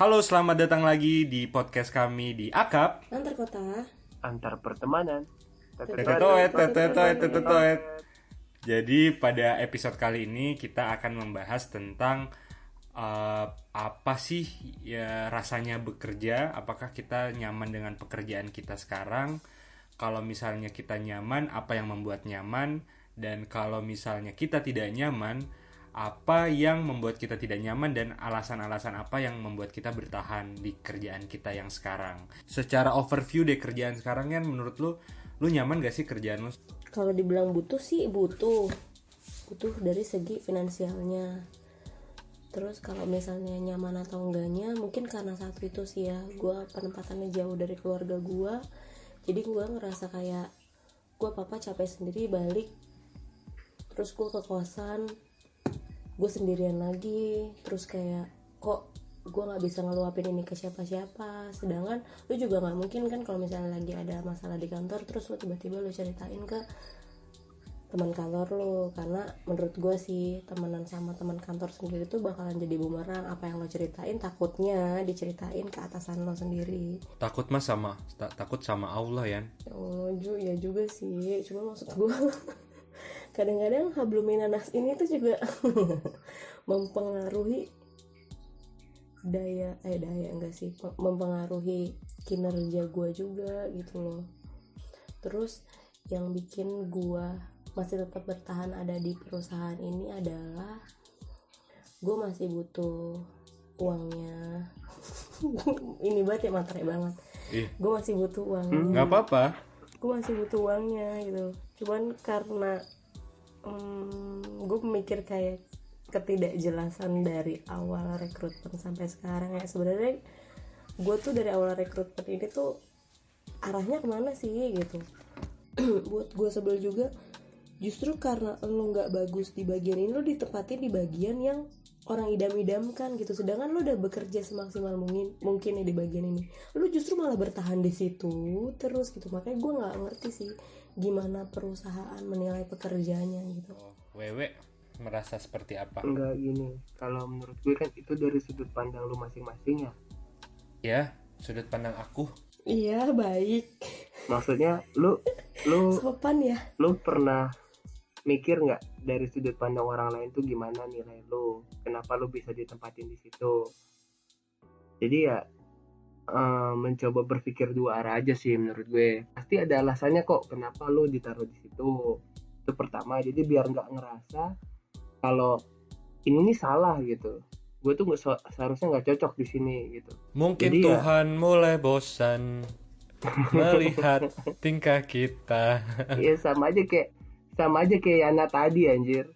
Halo, selamat datang lagi di podcast kami di Akap. Antar kota. antar pertemanan. Tetetoet, tetetoet, tetetoet. Jadi pada episode kali ini kita akan membahas tentang eh, apa sih ya rasanya bekerja, apakah kita nyaman dengan pekerjaan kita sekarang? Kalau misalnya kita nyaman, apa yang membuat nyaman? Dan kalau misalnya kita tidak nyaman, apa yang membuat kita tidak nyaman dan alasan-alasan apa yang membuat kita bertahan di kerjaan kita yang sekarang. Secara overview deh kerjaan sekarang kan menurut lu lu nyaman gak sih kerjaan lu? Kalau dibilang butuh sih butuh. Butuh dari segi finansialnya. Terus kalau misalnya nyaman atau enggaknya mungkin karena satu itu sih ya gue penempatannya jauh dari keluarga gue jadi gue ngerasa kayak gue papa capek sendiri balik terus gue ke kosan gue sendirian lagi terus kayak kok gue nggak bisa ngeluapin ini ke siapa-siapa? Sedangkan lu juga nggak mungkin kan kalau misalnya lagi ada masalah di kantor terus lu tiba-tiba lu ceritain ke teman kantor lo karena menurut gue sih temenan sama teman kantor sendiri tuh bakalan jadi bumerang. Apa yang lo ceritain takutnya diceritain ke atasan lo sendiri. Takut mas sama ta- takut sama Allah ya. oh ju. Ya juga sih. Cuma maksud gue kadang-kadang habluminanas ini tuh juga mempengaruhi daya eh daya enggak sih mempengaruhi kinerja gue juga gitu loh. Terus yang bikin gue masih tetap bertahan ada di perusahaan ini adalah gue masih butuh uangnya. Ini banget ya materai banget. Ih, gue masih butuh uangnya. Nggak apa-apa. gue masih butuh uangnya gitu. Cuman karena hmm, gue mikir kayak ketidakjelasan dari awal rekrutmen sampai sekarang. Ya sebenarnya gue tuh dari awal rekrutmen ini tuh arahnya ke mana sih gitu. Buat gue sebel juga justru karena lo nggak bagus di bagian ini lo ditempatin di bagian yang orang idam-idamkan gitu. Sedangkan lo udah bekerja semaksimal mungkin mungkin ya di bagian ini. Lo justru malah bertahan di situ terus gitu. Makanya gue nggak ngerti sih gimana perusahaan menilai pekerjaannya gitu Oh, Wewe merasa seperti apa? Enggak gini. Kalau menurut gue kan itu dari sudut pandang lu masing-masing ya. Ya, sudut pandang aku. iya baik Maksudnya lu lu sopan ya lu pernah mikir nggak dari sudut pandang orang lain tuh gimana nilai lu? Kenapa lu bisa ditempatin di situ? Jadi ya eh, mencoba berpikir dua arah aja sih menurut gue. Pasti ada alasannya kok kenapa lu ditaruh di situ. Itu pertama. Jadi biar nggak ngerasa kalau ini nih salah gitu. Gue tuh nggak se- seharusnya nggak cocok di sini gitu. Mungkin Jadi ya- Tuhan mulai bosan melihat tingkah kita. Iya sama aja kayak sama aja kayak Yana tadi anjir.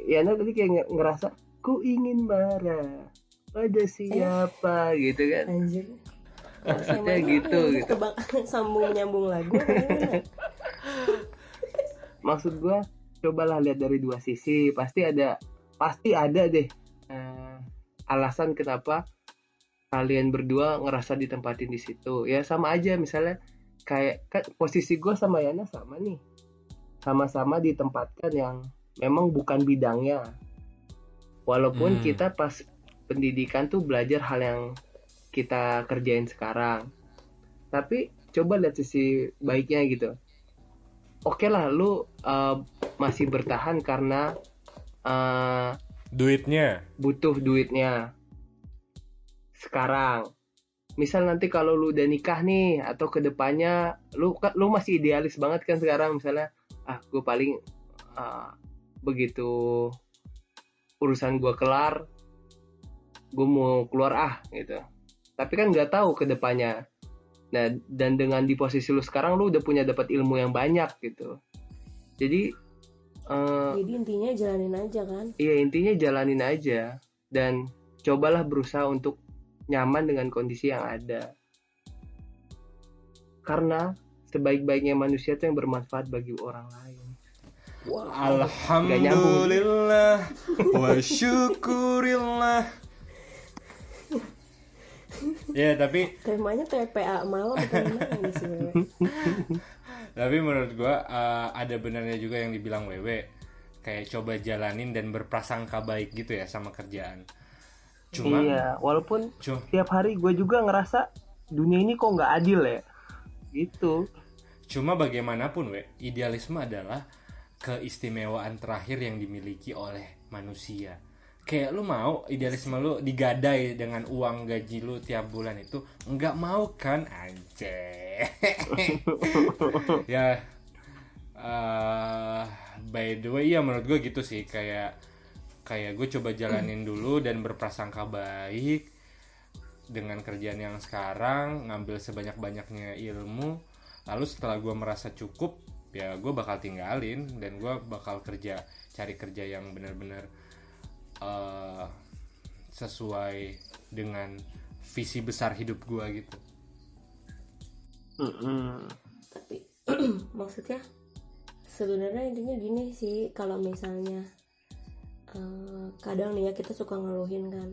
Yana tadi kayak nge- ngerasa ku ingin marah pada siapa gitu kan. anjir Maksudnya gitu ini gitu. tebak sambung nyambung lagu? Maksud gua cobalah lihat dari dua sisi. Pasti ada pasti ada deh eh, alasan kenapa kalian berdua ngerasa ditempatin di situ. Ya sama aja misalnya kayak kan posisi gua sama Yana sama nih. Sama-sama ditempatkan yang memang bukan bidangnya. Walaupun Hmm. kita pas pendidikan tuh belajar hal yang kita kerjain sekarang. Tapi coba lihat sisi baiknya gitu. Oke lah, lu uh, masih bertahan karena uh, Duitnya. butuh duitnya sekarang. Misal nanti kalau lu udah nikah nih atau ke depannya lu kan lu masih idealis banget kan sekarang misalnya ah gue paling uh, begitu urusan gue kelar gue mau keluar ah gitu. Tapi kan nggak tahu ke depannya nah dan dengan di posisi lu sekarang lu udah punya dapat ilmu yang banyak gitu. Jadi uh, jadi intinya jalanin aja kan? Iya intinya jalanin aja. Dan cobalah berusaha untuk nyaman dengan kondisi yang ada. Karena sebaik-baiknya manusia itu yang bermanfaat bagi orang lain. Alhamdulillah. Wa syukurillah. Ya tapi temanya TPA malam atau gimana nih sih tapi menurut gua eh, ada benarnya juga yang dibilang Wewe kayak coba jalanin dan berprasangka baik gitu ya sama kerjaan. Cuma iya walaupun cu- tiap hari gue juga ngerasa dunia ini kok nggak adil ya. Gitu. Cuma bagaimanapun we idealisme adalah keistimewaan terakhir yang dimiliki oleh manusia kayak lu mau idealisme lu digadai dengan uang gaji lu tiap bulan itu nggak mau kan? Anjay. Ya eh, by the way ya menurut gue gitu sih. Kayak kayak gue coba jalanin dulu dan berprasangka baik dengan kerjaan yang sekarang ngambil sebanyak banyaknya ilmu. Lalu setelah gue merasa cukup ya gue bakal tinggalin dan gue bakal kerja cari kerja yang benar-benar eh, sesuai dengan visi besar hidup gue gitu. Mm-mm. tapi maksudnya sebenarnya intinya gini sih kalau misalnya eh, kadang nih ya kita suka ngeluhin kan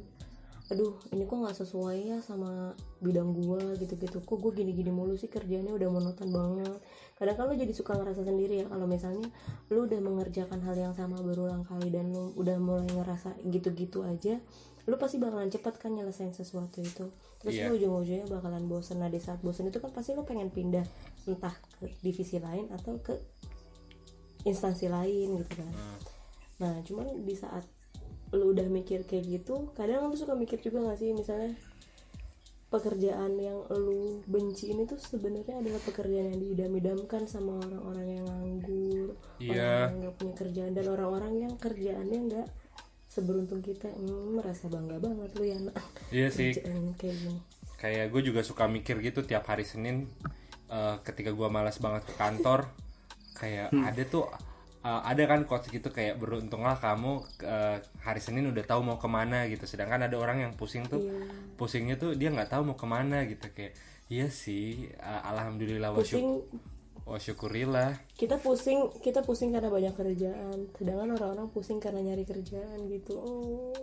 aduh ini kok nggak sesuai ya sama bidang gua gitu-gitu. Kok gue gini-gini mulu sih kerjanya udah monoton banget kadang kan lu jadi suka ngerasa sendiri ya kalau misalnya lu udah mengerjakan hal yang sama berulang kali dan lu udah mulai ngerasa gitu-gitu aja lu pasti bakalan cepet kan nyelesain sesuatu itu. Terus Iya. lu ujung-ujungnya bakalan bosen. Nah di saat bosen itu kan pasti lu pengen pindah entah ke divisi lain atau ke instansi lain gitu kan. Nah cuman di saat lu udah mikir kayak gitu kadang lu suka mikir juga gak sih misalnya pekerjaan yang lu benci ini tuh sebenarnya adalah pekerjaan yang diidam-idamkan sama orang-orang yang nganggur Iya. orang yang nggak punya kerjaan dan orang-orang yang kerjaannya nggak seberuntung kita. Hmm, merasa bangga banget lu ya nak iya sih. Kerjaan kayak gini. Kayak gue juga suka mikir gitu tiap hari Senin eh, ketika gue malas banget ke kantor kayak ada tuh eh, ada kan quotes gitu kayak beruntunglah kamu eh, hari Senin udah tahu mau ke mana gitu sedangkan ada orang yang pusing tuh Iya. pusingnya tuh dia nggak tahu mau ke mana gitu kayak iya sih eh, alhamdulillah pusing wa syukurillah kita pusing kita pusing karena banyak kerjaan sedangkan orang-orang pusing karena nyari kerjaan gitu oh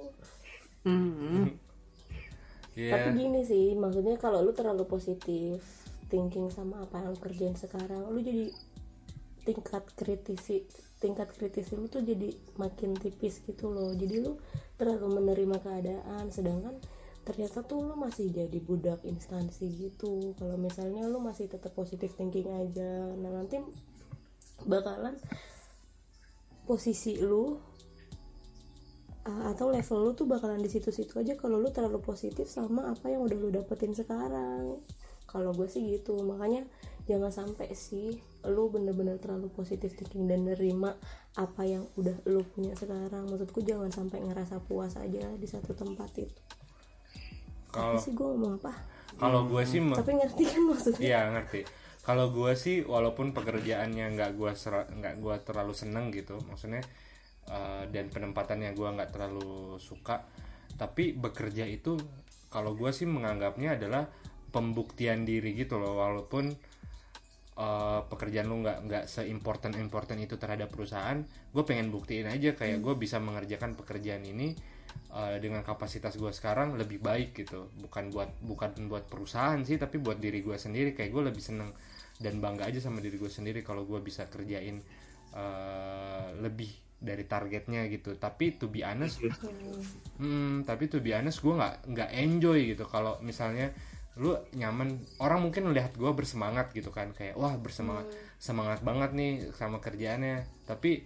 Mm-mm. Iya. Tapi gini sih, maksudnya kalau lu terlalu positif thinking sama apa yang lu kerjain sekarang, lu jadi tingkat kritisi tingkat kritisi lu tuh jadi makin tipis gitu loh. Jadi lu terlalu menerima keadaan, sedangkan ternyata tuh lu masih jadi budak instansi gitu. Kalau misalnya lu masih tetap positif thinking aja, nah nanti bakalan posisi lu uh, atau level lu tuh bakalan di situ-situ aja kalau lu terlalu positif sama apa yang udah lu dapetin sekarang kalau gue sih gitu makanya jangan sampai sih lu bener-bener terlalu positif thinking dan nerima apa yang udah lu punya sekarang. Maksudku jangan sampai ngerasa puas aja di satu tempat itu. Kalau sih gue ngomong apa kalau gue sih me- tapi ngerti kan maksudnya? Iya ngerti. Kalau gue sih walaupun pekerjaannya nggak gue nggak gua terlalu seneng gitu, maksudnya eh, dan penempatannya gue nggak terlalu suka, tapi bekerja itu kalau gue sih menganggapnya adalah pembuktian diri gitu loh, walaupun eh, pekerjaan lu nggak nggak seimportan important itu terhadap perusahaan, gue pengen buktiin aja kayak gue bisa mengerjakan pekerjaan ini eh, dengan kapasitas gue sekarang lebih baik gitu. Bukan buat bukan buat perusahaan sih tapi buat diri gue sendiri. Kayak gue lebih seneng dan bangga aja sama diri gue sendiri kalau gue bisa kerjain eh, lebih dari targetnya gitu. Tapi to be honest hmm, tapi to be honest gue nggak nggak enjoy gitu. Kalau misalnya lu nyaman. Orang mungkin melihat gue bersemangat gitu kan kayak wah bersemangat semangat banget nih sama kerjaannya. Tapi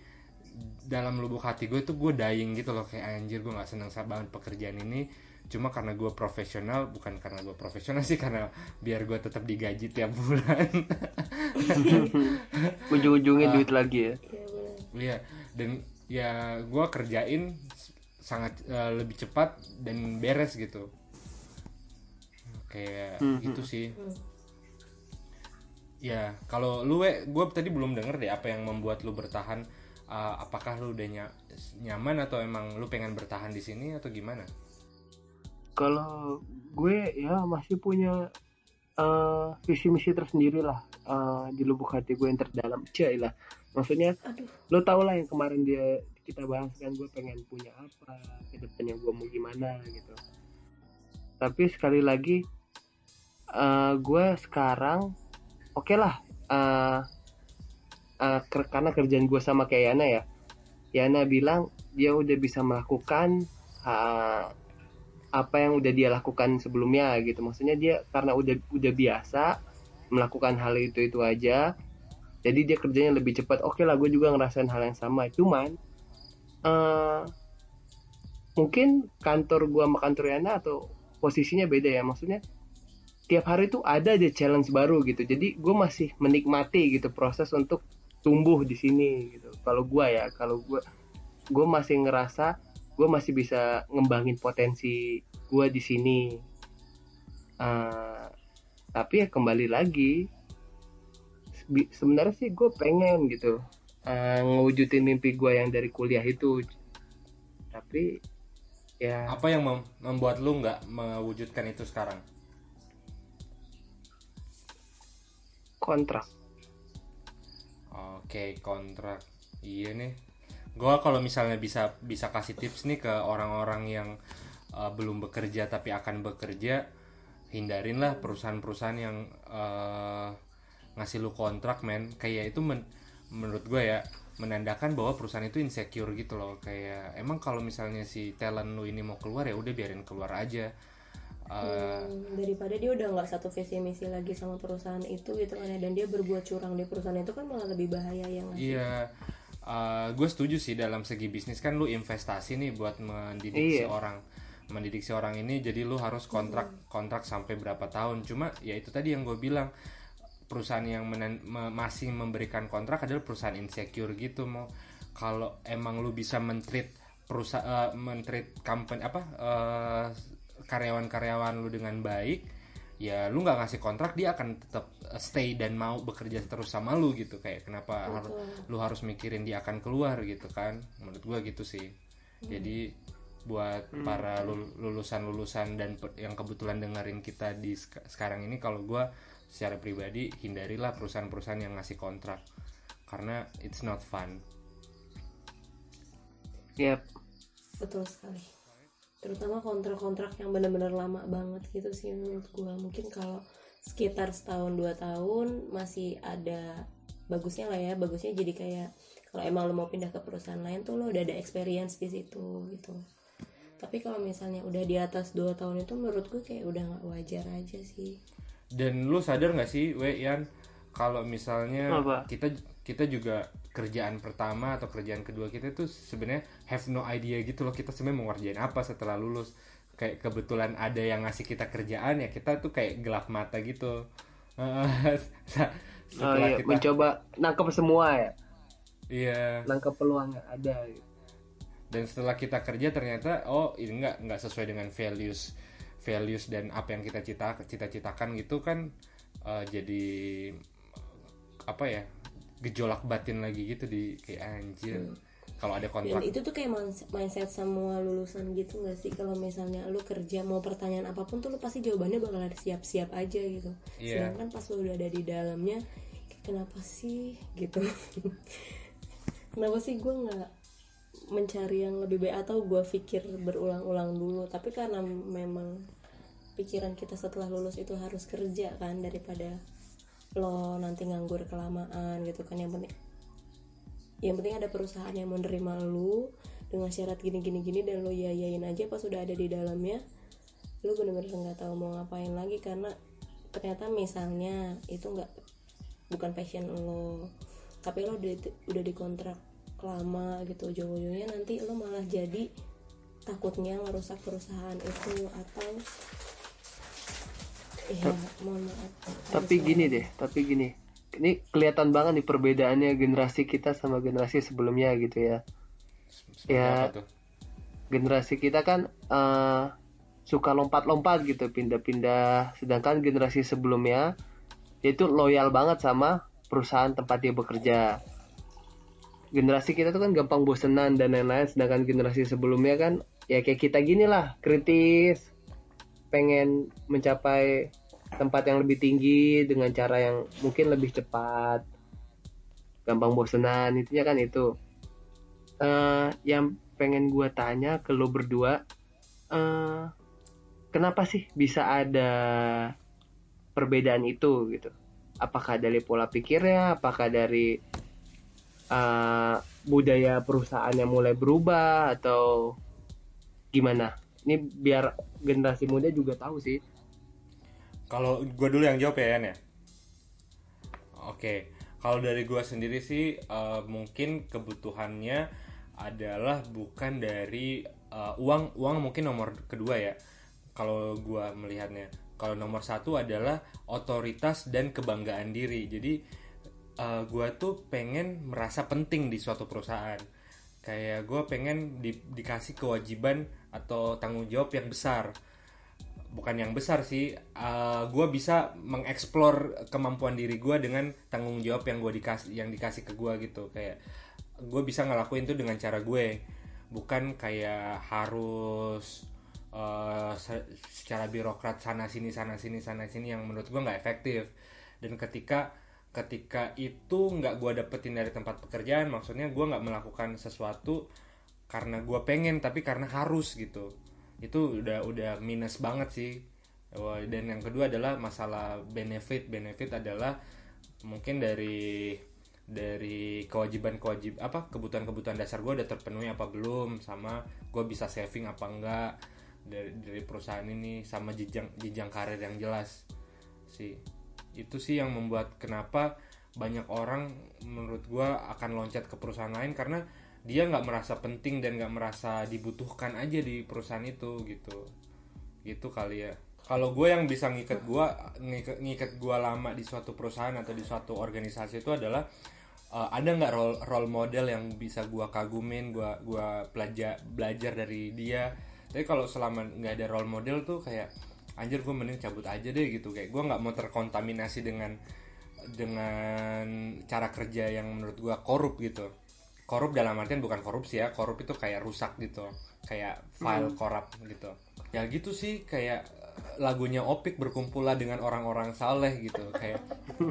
dalam lubuk hati gue tuh gue dying gitu loh kayak anjir gue nggak seneng banget pekerjaan ini. Cuma karena gue profesional bukan karena gue profesional sih karena biar gue tetap digaji tiap bulan. Ujung-ujungnya duit lagi ya. Iya. Iya, dan ya gue kerjain sangat eh, lebih cepat dan beres gitu. Kayak gitu sih. Ya, kalau lu gue tadi belum denger deh apa yang membuat lu bertahan. Eh, apakah lu udah nya- nyaman atau emang lu pengen bertahan di sini atau gimana? kalau gue ya masih punya eh, visi misi tersendiri lah eh, di lubuk hati gue yang terdalam lah maksudnya aduh lo tau lah yang kemarin dia kita bahas kan gue pengen punya apa ke depannya gue mau gimana gitu tapi sekali lagi eh, gue sekarang oke lah eh, eh, ker- karena kerjaan gue sama kayak Yana ya. Yana bilang dia udah bisa melakukan eh, apa yang udah dia lakukan sebelumnya gitu. Maksudnya dia karena udah udah biasa melakukan hal itu itu aja jadi dia kerjanya lebih cepat. Oke lah gue juga ngerasain hal yang sama. Cuman uh, mungkin kantor gue sama kantor Yana atau posisinya beda ya. Maksudnya tiap hari tuh ada aja challenge baru gitu. Jadi gue masih menikmati gitu proses untuk tumbuh di sini gitu. Kalau gue ya kalau gue gue masih ngerasa gue masih bisa ngembangin potensi gue di sini. Uh, tapi ya kembali lagi sebenarnya sih gue pengen gitu uh, ngewujudin mimpi gue yang dari kuliah itu. Tapi ya apa yang mem membuat lu nggak mewujudkan itu sekarang kontrak. Oke kontrak. Iya nih. Gue kalau misalnya bisa bisa kasih tips nih ke orang-orang yang uh, belum bekerja tapi akan bekerja hindarinlah perusahaan-perusahaan yang uh, ngasih lu kontrak men. Kayak itu men menurut gue ya menandakan bahwa perusahaan itu insecure gitu loh. Kayak emang kalau misalnya si talent lu ini mau keluar ya udah biarin keluar aja uh, hmm, daripada dia udah nggak satu visi misi lagi sama perusahaan itu gitu kan ya dan dia berbuat curang di perusahaan itu kan malah lebih bahaya yang iya. Uh, gue setuju sih dalam segi bisnis. Kan lu investasi nih buat mendidik iya. seorang. Mendidik seorang ini jadi lu harus kontrak kontrak sampai berapa tahun. Cuma ya itu tadi yang gue bilang. Perusahaan yang menen, me, masih memberikan kontrak adalah perusahaan insecure gitu mau kalau emang lu bisa mentreat perusahaan uh, mentreat company apa uh, karyawan-karyawan lu dengan baik ya lu nggak ngasih kontrak dia akan tetap uh, stay dan mau bekerja terus sama lu gitu kayak kenapa harus lu harus mikirin dia akan keluar gitu kan menurut gua gitu sih hmm. jadi buat hmm. para lulusan-lulusan dan yang kebetulan dengerin kita di sekarang ini kalau gua secara pribadi hindarilah perusahaan-perusahaan yang ngasih kontrak karena it's not fun. Yep. Betul sekali terutama kontrak-kontrak yang benar-benar lama banget gitu sih menurut gue mungkin kalau sekitar setahun dua tahun masih ada bagusnya lah ya bagusnya jadi kayak kalau emang lo mau pindah ke perusahaan lain tuh lo udah ada experience di situ gitu. Tapi kalau misalnya udah di atas dua tahun itu menurut gue kayak udah nggak wajar aja sih. Dan lu sadar nggak sih we Yan kalau misalnya Apa? kita kita juga kerjaan pertama atau kerjaan kedua kita tuh sebenarnya have no idea gitu loh kita sebenarnya mau ngerjain apa setelah lulus kayak kebetulan ada yang ngasih kita kerjaan ya kita tuh kayak gelap mata gitu oh, iya. kita... mencoba nangkep semua ya iya nangkep peluang yang ada gitu. dan setelah kita kerja ternyata oh ini nggak nggak sesuai dengan values values dan apa yang kita cita cita-citakan gitu kan uh, jadi apa ya gejolak batin lagi gitu di kayak anjir. Hmm. kalau ada kontrak Dan itu tuh kayak mindset semua lulusan gitu gak sih? Kalau misalnya lu kerja mau pertanyaan apa pun tuh lu pasti jawabannya bakal ada siap-siap aja gitu. Yeah. sedangkan pas lu udah ada di dalamnya kenapa sih? Gitu. Kenapa sih gue nggak mencari yang lebih baik? Atau gue pikir berulang-ulang dulu? Tapi karena memang pikiran kita setelah lulus itu harus kerja kan daripada lo nanti nganggur kelamaan gitu kan. Yang penting yang penting ada perusahaan yang menerima lu dengan syarat gini gini gini dan lo yayain aja pas sudah ada di dalamnya lu bener-bener nggak tahu mau ngapain lagi karena ternyata misalnya itu nggak bukan passion lo tapi lo udah, udah dikontrak lama gitu ujung-ujungnya nanti lo malah jadi takutnya ngerusak perusahaan itu atau Mohon maaf. Tapi gini deh, tapi gini. Ini kelihatan banget nih perbedaannya generasi kita sama generasi sebelumnya gitu ya. Seperti ya, generasi kita kan uh, suka lompat-lompat gitu, pindah-pindah. Sedangkan generasi sebelumnya itu loyal banget sama perusahaan tempat dia bekerja. Generasi kita tuh kan gampang bosenan dan lain-lain, sedangkan generasi sebelumnya kan ya kayak kita gini lah, kritis, pengen mencapai tempat yang lebih tinggi dengan cara yang mungkin lebih cepat gampang bosenan intinya kan itu. Uh, yang pengen gue tanya ke lo berdua uh, kenapa sih bisa ada perbedaan itu gitu? Apakah dari pola pikirnya apakah dari uh, budaya perusahaan yang mulai berubah atau gimana? Ini biar generasi muda juga tahu sih Kalau gue dulu yang jawab ya, Yan ya. Oke, kalau dari gue sendiri sih eh, mungkin kebutuhannya adalah bukan dari eh, uang, uang mungkin nomor kedua ya. Kalau gue melihatnya, kalau nomor satu adalah otoritas dan kebanggaan diri. Jadi eh, gue tuh pengen merasa penting di suatu perusahaan. Kayak gue pengen di- dikasih kewajiban atau tanggung jawab yang besar bukan yang besar sih gue bisa mengeksplor kemampuan diri gue dengan tanggung jawab yang gue dikasih yang dikasih ke gue gitu. Kayak gue bisa ngelakuin itu dengan cara gue. Bukan kayak harus eh, se- secara birokrat sana sini sana sini sana sini yang menurut gue nggak efektif. Dan ketika ketika itu nggak gue dapetin dari tempat pekerjaan maksudnya gue nggak melakukan sesuatu karena gue pengen tapi karena harus gitu itu udah udah minus banget sih. Dan yang kedua adalah masalah benefit. Benefit adalah mungkin dari dari kewajiban kewajib apa kebutuhan kebutuhan dasar gue udah terpenuhi apa belum sama gue bisa saving apa enggak dari dari perusahaan ini sama jenjang jenjang karir yang jelas sih. Itu sih yang membuat kenapa banyak orang menurut gue akan loncat ke perusahaan lain karena dia nggak merasa penting dan nggak merasa dibutuhkan aja di perusahaan itu gitu. Gitu kali ya. Kalau gue yang bisa ngikat gue ngikat, ngikat gue lama di suatu perusahaan atau di suatu organisasi itu adalah uh, ada nggak role role model yang bisa gue kagumin gue gua belajar belajar dari dia? Tapi kalau selama nggak ada role model tuh kayak anjir gue mending cabut aja deh gitu. Kayak gue nggak mau terkontaminasi dengan dengan cara kerja yang menurut gue korup gitu korup dalam artian bukan korupsi ya korup itu kayak rusak gitu kayak file korup gitu. Ya gitu sih kayak lagunya Opik berkumpullah dengan orang-orang saleh gitu kayak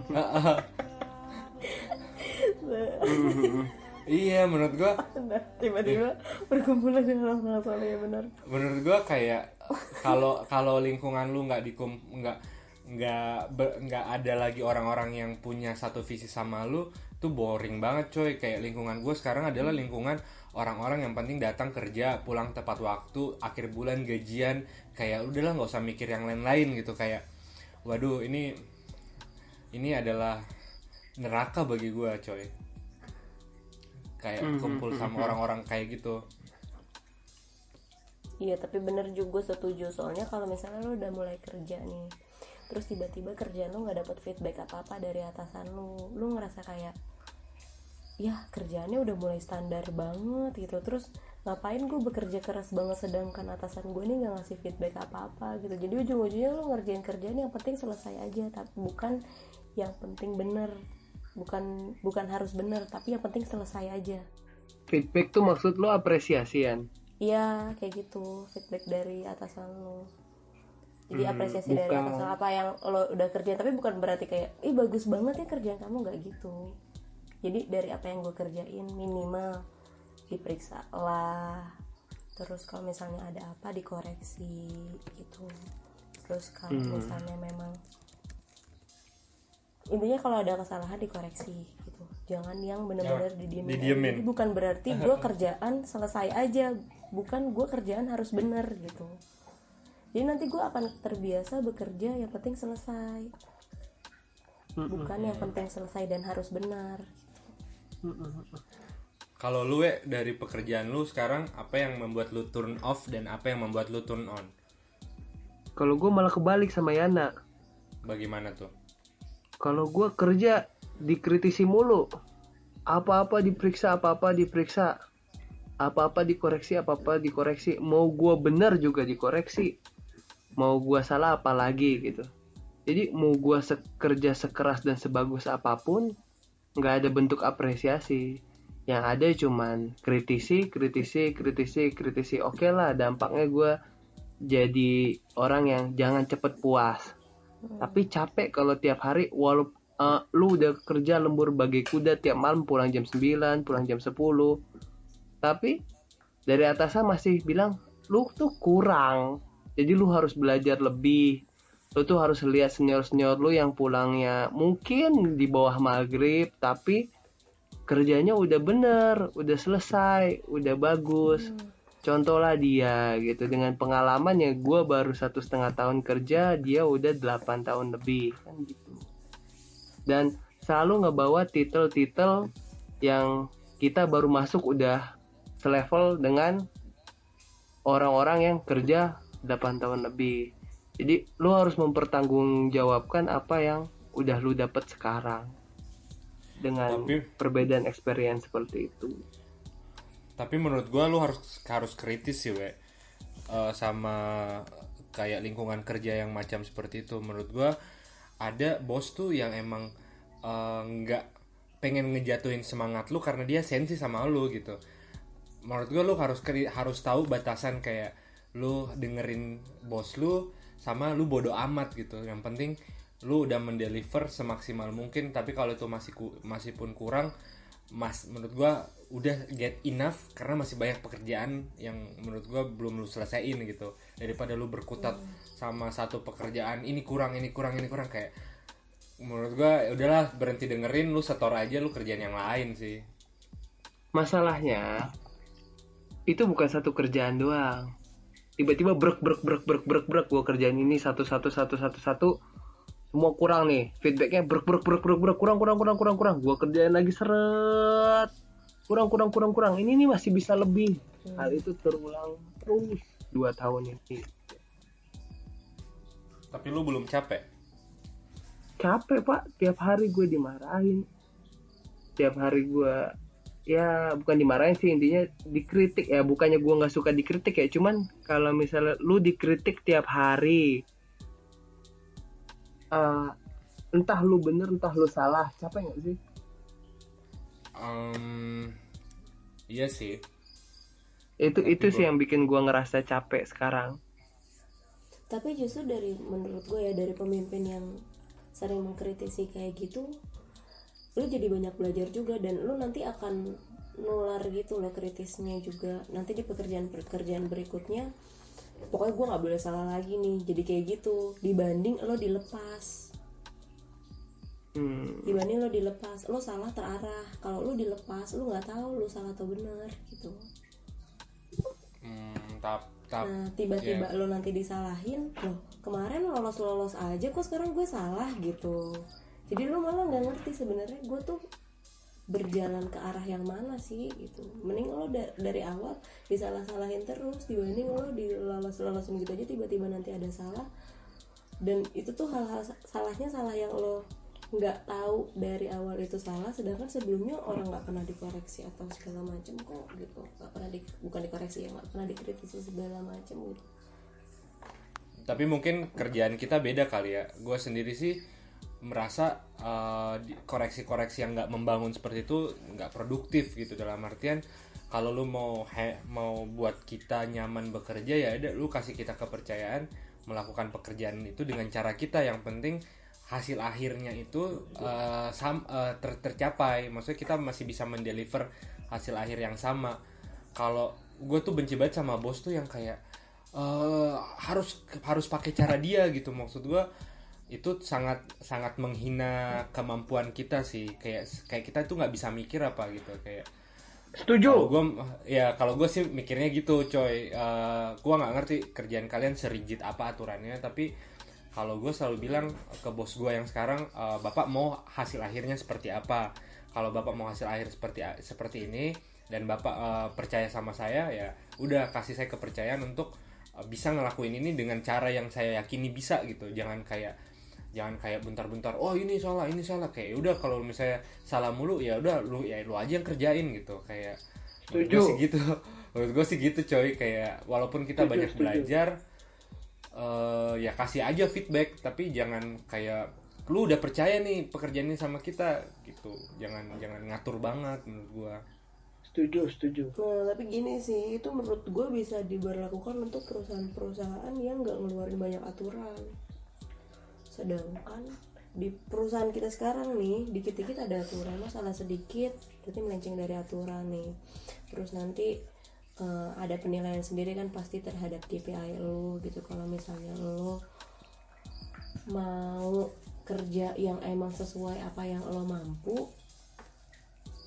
iya menurut gua Nah, tiba-tiba berkumpulan dengan orang soleh ya benar. Menurut gua kayak kalau kalau lingkungan lu nggak dikum nggak nggak nggak ada lagi orang-orang yang punya satu visi sama lu tuh boring banget coy. Kayak lingkungan gue sekarang adalah lingkungan orang-orang yang penting datang kerja pulang tepat waktu akhir bulan gajian. Kayak udahlah nggak usah mikir yang lain-lain gitu. Kayak waduh ini ini adalah neraka bagi gue coy. Kayak kumpul sama orang-orang kayak gitu. Iya tapi bener juga gue setuju. Soalnya kalau misalnya lu udah mulai kerja nih terus tiba-tiba kerjaan lu nggak dapet feedback apa apa dari atasan lu. Lu ngerasa kayak ya kerjaannya udah mulai standar banget gitu. Terus ngapain gue bekerja keras banget sedangkan atasan gue ini nggak ngasih feedback apa apa gitu. Jadi ujung-ujungnya lu ngerjain kerjaan yang penting selesai aja tapi bukan yang penting bener. Bukan bukan harus bener tapi yang penting selesai aja. Feedback tuh maksud lo apresiasian? Iya kayak gitu. Feedback dari atasan lo. Jadi apresiasi dari bukan. atasan apa yang lo udah kerjain tapi bukan berarti kayak ih bagus banget ya kerjaan kamu nggak gitu. Jadi dari apa yang gue kerjain minimal diperiksa lah. Terus kalau misalnya ada apa dikoreksi gitu. Terus kalau misalnya memang intinya kalau ada kesalahan dikoreksi gitu jangan yang benar-benar didiemin, aja. didiemin. Jadi bukan berarti gue kerjaan selesai aja bukan gue kerjaan harus bener gitu jadi nanti gue akan terbiasa bekerja yang penting selesai. Bukan yang penting selesai dan harus benar. Kalau lu we, dari pekerjaan lu sekarang apa yang membuat lu turn off dan apa yang membuat lu turn on? kalau gue malah kebalik sama Yana. Bagaimana tuh? kalau gue kerja dikritisi mulu. Apa-apa diperiksa apa-apa diperiksa. Apa-apa dikoreksi apa-apa dikoreksi. Mau gue benar juga dikoreksi mau gue salah apa lagi gitu. Jadi mau gue se- kerja sekeras dan sebagus apa pun nggak ada bentuk apresiasi. Yang ada cuman kritisi kritisi kritisi kritisi. Oke lah dampaknya gue jadi orang yang jangan cepet puas. Tapi capek kalau tiap hari walau eh, lu udah kerja lembur bagai kuda tiap malam pulang jam 9 pulang jam 10 tapi dari atasan masih bilang lu tuh kurang jadi lu harus belajar lebih. Lu tuh harus lihat senior senior lu yang pulangnya mungkin di bawah maghrib tapi kerjanya udah bener udah selesai udah bagus. Contoh lah dia gitu dengan pengalaman ya gue baru satu setengah tahun kerja dia udah 8 tahun lebih kan gitu. Dan selalu ngebawa titel-titel yang kita baru masuk udah selevel dengan orang-orang yang kerja 8 tahun lebih. Jadi lu harus mempertanggungjawabkan apa yang udah lu dapat sekarang dengan Tapi- perbedaan experience seperti itu. Tapi menurut gua lu harus harus kritis sih we Eh, sama kayak lingkungan kerja yang macam seperti itu. Menurut gua ada bos tuh yang emang eh, nggak pengen ngejatuhin semangat lu karena dia sensi sama lu gitu. Menurut gua lu harus harus tahu batasan kayak lu dengerin bos lu sama lu bodoh amat gitu. Yang penting lu udah mendeliver semaksimal mungkin tapi kalau itu masih ku- masih pun kurang mas menurut gua udah get enough karena masih banyak pekerjaan yang menurut gua belum lu selesaiin gitu. Daripada lu berkutat sama satu pekerjaan ini kurang ini kurang ini kurang kayak menurut gua ya udahlah berhenti dengerin lu setor aja lu kerjaan yang lain sih. Masalahnya itu bukan satu kerjaan doang tiba-tiba brek brek brek brek brek brek gue kerjaan ini satu satu satu satu satu. Semua kurang nih feedbacknya brek brek brek brek brek kurang kurang kurang kurang kurang. Gue kerjain lagi seret. Kurang kurang kurang kurang. Ini nih masih bisa lebih. Hal itu terulang terus dua tahun ini. Tapi lu belum capek? Capek pak. Tiap hari gue dimarahin. Tiap hari gue ya bukan dimarahin sih intinya dikritik ya. Bukannya gue nggak suka dikritik ya cuman kalau misalnya lu dikritik tiap hari eh, entah lu bener entah lu salah capek nggak sih? Em, iya sih. Itu Tapi itu sih gua- yang bikin gue ngerasa capek sekarang. Tapi justru dari menurut gue ya dari pemimpin yang sering mengkritisi kayak gitu lu jadi banyak belajar juga dan lu nanti akan nular gitu loh kritisnya juga. Nanti di pekerjaan pekerjaan berikutnya pokoknya gue nggak boleh salah lagi nih. Jadi kayak gitu dibanding lo dilepas. Hmm, dibanding lo dilepas lo salah terarah. Kalau lo dilepas lo nggak tahu lo salah atau benar gitu. Hmm, tap tap. Nah, tiba-tiba lo nanti disalahin, loh kemarin lolos-lolos aja kok sekarang gue salah gitu. Jadi lo malah nggak ngerti sebenarnya gue tuh berjalan ke arah yang mana sih gitu. Mending lo da- dari awal disalah-salahin terus dibanding lo dilolos-lolosin gitu aja tiba-tiba nanti ada salah. Dan itu tuh hal-hal sa- salahnya salah yang lo nggak tahu dari awal itu salah sedangkan sebelumnya orang nggak pernah dikoreksi atau segala macam kok gitu nggak pernah di, bukan dikoreksi ya nggak pernah dikritisi segala macam gitu tapi mungkin kerjaan kita beda kali ya gue sendiri sih merasa eh, koreksi-koreksi yang nggak membangun seperti itu nggak produktif gitu. Dalam artian kalau lu mau he- mau buat kita nyaman bekerja ya ada lu kasih kita kepercayaan melakukan pekerjaan itu dengan cara kita. Yang penting hasil akhirnya itu eh, sam- eh, ter- tercapai. Maksudnya kita masih bisa mendeliver hasil akhir yang sama. Kalau gue tuh benci banget sama bos tuh yang kayak eh harus harus pakai cara dia gitu. Maksud gua itu sangat sangat menghina kemampuan kita sih. Kayak kayak kita tuh nggak bisa mikir apa gitu. Kayak setuju. kalau gue ya kalau gue sih mikirnya gitu coy. Eh gue nggak ngerti kerjaan kalian serigit apa aturannya tapi kalau gue selalu bilang ke bos gue yang sekarang eh, bapak mau hasil akhirnya seperti apa? Kalau bapak mau hasil akhir seperti seperti ini dan bapak eh, percaya sama saya ya udah kasih saya kepercayaan untuk bisa ngelakuin ini dengan cara yang saya yakini bisa gitu. Jangan kayak jangan kayak bentar-bentar oh ini salah ini salah. Kayak udah kalau misalnya salah mulu ya udah lu ya lu aja yang kerjain gitu. Kayak menurut gue Setuju. sih gitu. Menurut gue sih gitu coy. Kayak walaupun kita Setuju, banyak setuju. belajar eh, ya kasih aja feedback tapi jangan kayak lu udah percaya nih pekerjaan ini sama kita gitu. Jangan jangan ngatur banget menurut gua. Setuju setuju. Nah, tapi gini sih, itu menurut gue bisa diberlakukan untuk perusahaan-perusahaan yang nggak ngeluarin banyak aturan. Sedangkan di perusahaan kita sekarang nih, dikit-dikit ada aturan, lo salah sedikit, berarti melenceng dari aturan nih. Terus nanti eh, ada penilaian sendiri kan pasti terhadap KPI lo gitu. Kalau misalnya lo mau kerja yang emang sesuai apa yang lo mampu,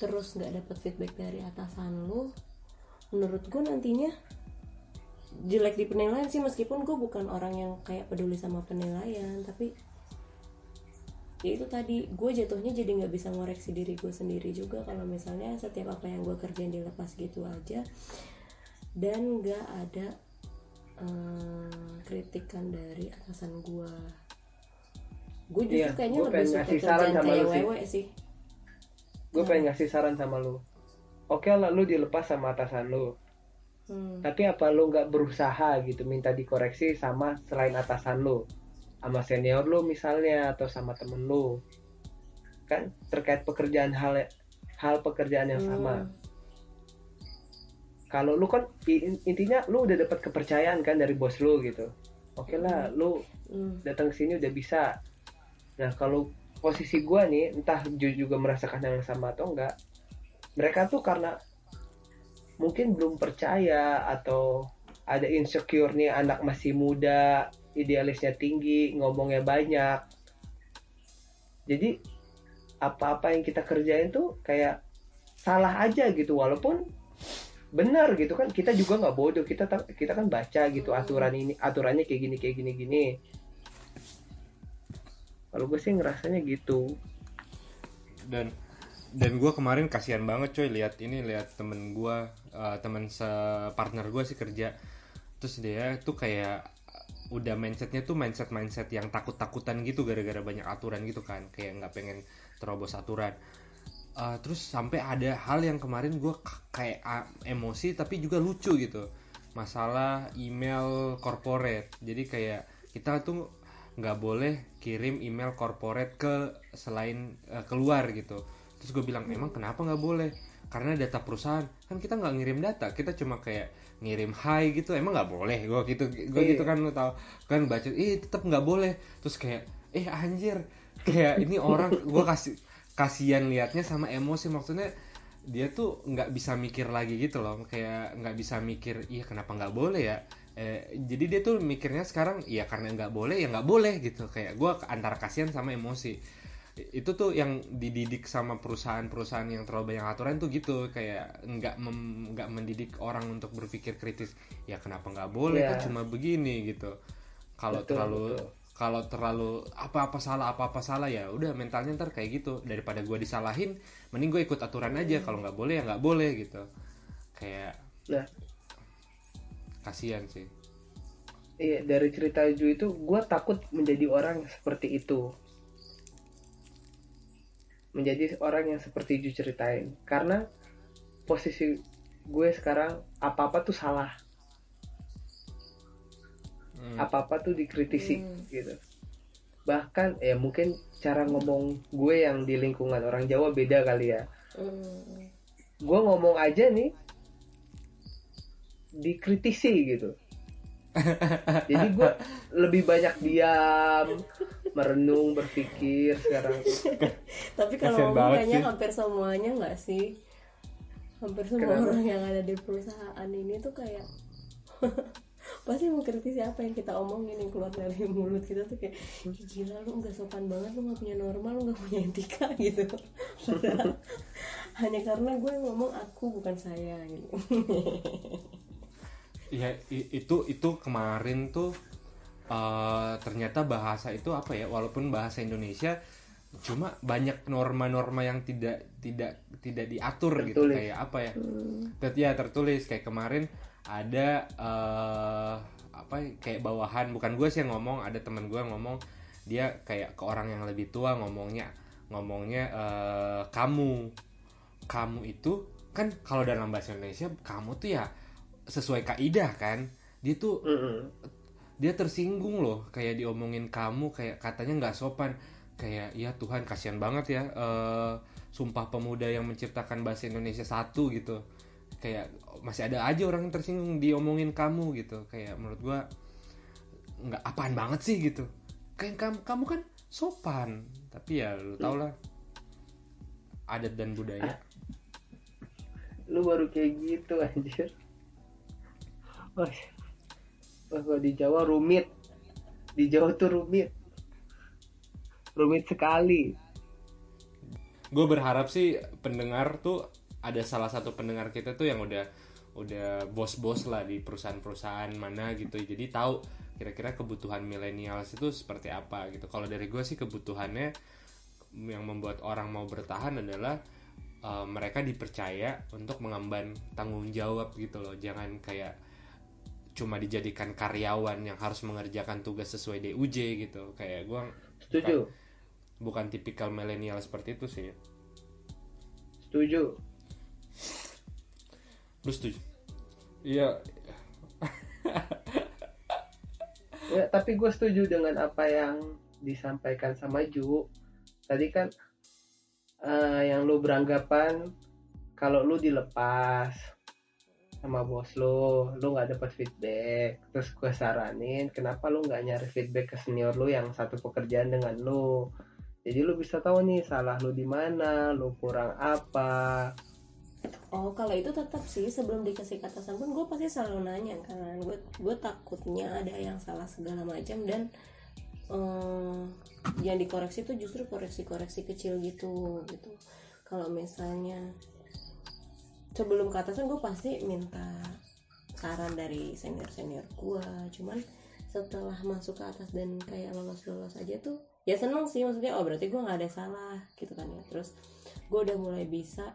terus nggak dapet feedback dari atasan lu menurut gue nantinya jelek di penilaian sih meskipun gue bukan orang yang kayak peduli sama penilaian tapi ya itu tadi gue jatuhnya jadi nggak bisa ngoreksi diri gue sendiri juga kalau misalnya setiap apa yang gue kerjain dilepas gitu aja. Dan nggak ada eh, kritikan dari atasan gue gue justru Iya, kayaknya gua lebih suka kerjaan sama kayak wewe sih. Gue pengen ngasih saran sama lu. Oke lah lu dilepas sama atasan lu. Hmm. tapi apa lu nggak berusaha gitu minta dikoreksi sama selain atasan lu sama senior lu misalnya atau sama temen lu. Kan terkait pekerjaan hal hal pekerjaan yang sama. Hmm. kalau lu kan intinya lu udah dapat kepercayaan kan dari bos lu gitu. Oke lah lu Hmm. datang ke sini udah bisa. Nah kalau posisi gua nih entah Ju juga merasakan yang sama atau enggak mereka tuh karena mungkin belum percaya atau ada insecure nih anak masih muda idealisnya tinggi ngomongnya banyak. Jadi apa-apa yang kita kerjain tuh kayak salah aja gitu walaupun benar gitu kan. Kita juga nggak bodoh kita ta- kita kan baca gitu aturan ini aturannya kayak gini kayak gini gini. Kalau gue sih ngerasanya gitu. Dan dan gue kemarin kasihan banget coy lihat ini lihat temen gue eh, temen separtner gue sih kerja. Terus dia tuh kayak udah mindsetnya tuh mindset mindset yang takut takutan gitu gara-gara banyak aturan gitu kan. Kayak nggak pengen terobos aturan. Eh, terus sampai ada hal yang kemarin gue kayak emosi tapi juga lucu gitu. Masalah email corporate. Jadi kayak kita tuh nggak boleh kirim email corporate ke selain eh, keluar gitu. Terus gue bilang emang kenapa nggak boleh? Karena data perusahaan. Kan kita nggak ngirim data. Kita cuma kayak ngirim hi gitu emang nggak boleh. Gue gitu gue gitu kan lu tau kan baca ih tetap nggak boleh. Terus kayak eh anjir. Kayak ini orang gue kasih kasihan liatnya sama emosi. Maksudnya dia tuh nggak bisa mikir lagi gitu loh. Kayak nggak bisa mikir iya kenapa nggak boleh ya? Eh, jadi dia tuh mikirnya sekarang ya karena nggak boleh ya nggak boleh gitu. Kayak gue antara kasihan sama emosi itu tuh yang dididik sama perusahaan-perusahaan yang terlalu banyak aturan tuh gitu. Kayak nggak nggak mendidik orang untuk berpikir kritis. Ya kenapa nggak boleh? Iya. kan cuma begini gitu. Kalau terlalu kalau terlalu apa-apa salah apa-apa salah ya udah mentalnya ntar kayak gitu. Daripada gue disalahin mending gue ikut aturan aja. Kalau nggak boleh ya nggak boleh gitu. Kayak nah kasihan sih. Iya, dari cerita Ju itu gue takut menjadi orang seperti itu. Menjadi orang yang seperti Ju ceritain. Karena posisi gue sekarang apa-apa tuh salah. Hmm. Apa-apa tuh dikritisi Hmm. gitu. Bahkan ya mungkin cara ngomong gue yang di lingkungan orang Jawa beda kali ya. Hmm. Gue ngomong aja nih dikritisi gitu. Jadi gue lebih banyak diam, merenung, berpikir sekarang. Tapi kalau kayaknya sih. hampir semuanya nggak sih? Hampir semua Kenapa? orang yang ada di perusahaan ini tuh kayak pasti mengkritisi apa yang kita omongin yang keluar dari mulut kita tuh kayak "Ih, gila lu nggak sopan banget lu nggak punya normal lu nggak punya etika gitu hanya karena gue ngomong aku bukan saya gitu ya i- itu itu kemarin tuh eh, ternyata bahasa itu apa ya walaupun bahasa Indonesia cuma banyak norma-norma yang tidak tidak tidak diatur gitu Tertulis. kayak apa ya Ter- ya tertulis kayak kemarin ada eh, apa ya, kayak bawahan bukan gue sih yang ngomong ada teman gue ngomong dia kayak ke orang yang lebih tua ngomongnya ngomongnya eh, kamu kamu itu kan kalau dalam bahasa Indonesia kamu tuh ya sesuai kaidah kan dia tuh Mm-mm. Dia tersinggung loh kayak diomongin kamu kayak katanya nggak sopan. Kayak ya Tuhan kasihan banget ya eh, sumpah pemuda yang menciptakan bahasa Indonesia satu gitu. Kayak masih ada aja orang yang tersinggung diomongin kamu gitu. Kayak menurut gua nggak apaan banget sih? gitu. Kayak kamu kamu kan sopan. Tapi ya lu tau lah. Adat dan budaya. Lu baru kayak gitu anjir. Kalau di Jawa rumit. Di Jawa tuh rumit. Rumit sekali. gue berharap sih pendengar tuh ada salah satu pendengar kita tuh yang udah udah bos-bos lah di perusahaan-perusahaan mana gitu jadi tahu kira-kira kebutuhan milenial itu seperti apa gitu kalau dari gue sih kebutuhannya yang membuat orang mau bertahan adalah uh, mereka dipercaya untuk mengemban tanggung jawab gitu loh jangan kayak cuma dijadikan karyawan yang harus mengerjakan tugas sesuai DUJ gitu. Kayak gue setuju. bukan, bukan tipikal milenial seperti itu sih. Setuju. Lu setuju? Iya. Ya tapi gue setuju dengan apa yang disampaikan sama Ju. Tadi kan uh, yang lu beranggapan kalau lu dilepas sama bos lu lu nggak dapat feedback. Terus gue saranin kenapa lu nggak nyari feedback ke senior lu yang satu pekerjaan dengan lu jadi lu bisa tahu nih salah lu di mana lu kurang apa. Oh kalau itu tetap sih sebelum dikasih kata sampun gue pasti selalu nanya kan. Gue gue takutnya ada yang salah segala macam dan um, yang dikoreksi tuh justru koreksi-koreksi kecil gitu gitu. Kalau misalnya sebelum ke atasan gue pasti minta saran dari senior senior gue cuman setelah masuk ke atas dan kayak lolos lolos aja tuh ya seneng sih maksudnya oh berarti gue nggak ada salah gitu kan ya. Terus gue udah mulai bisa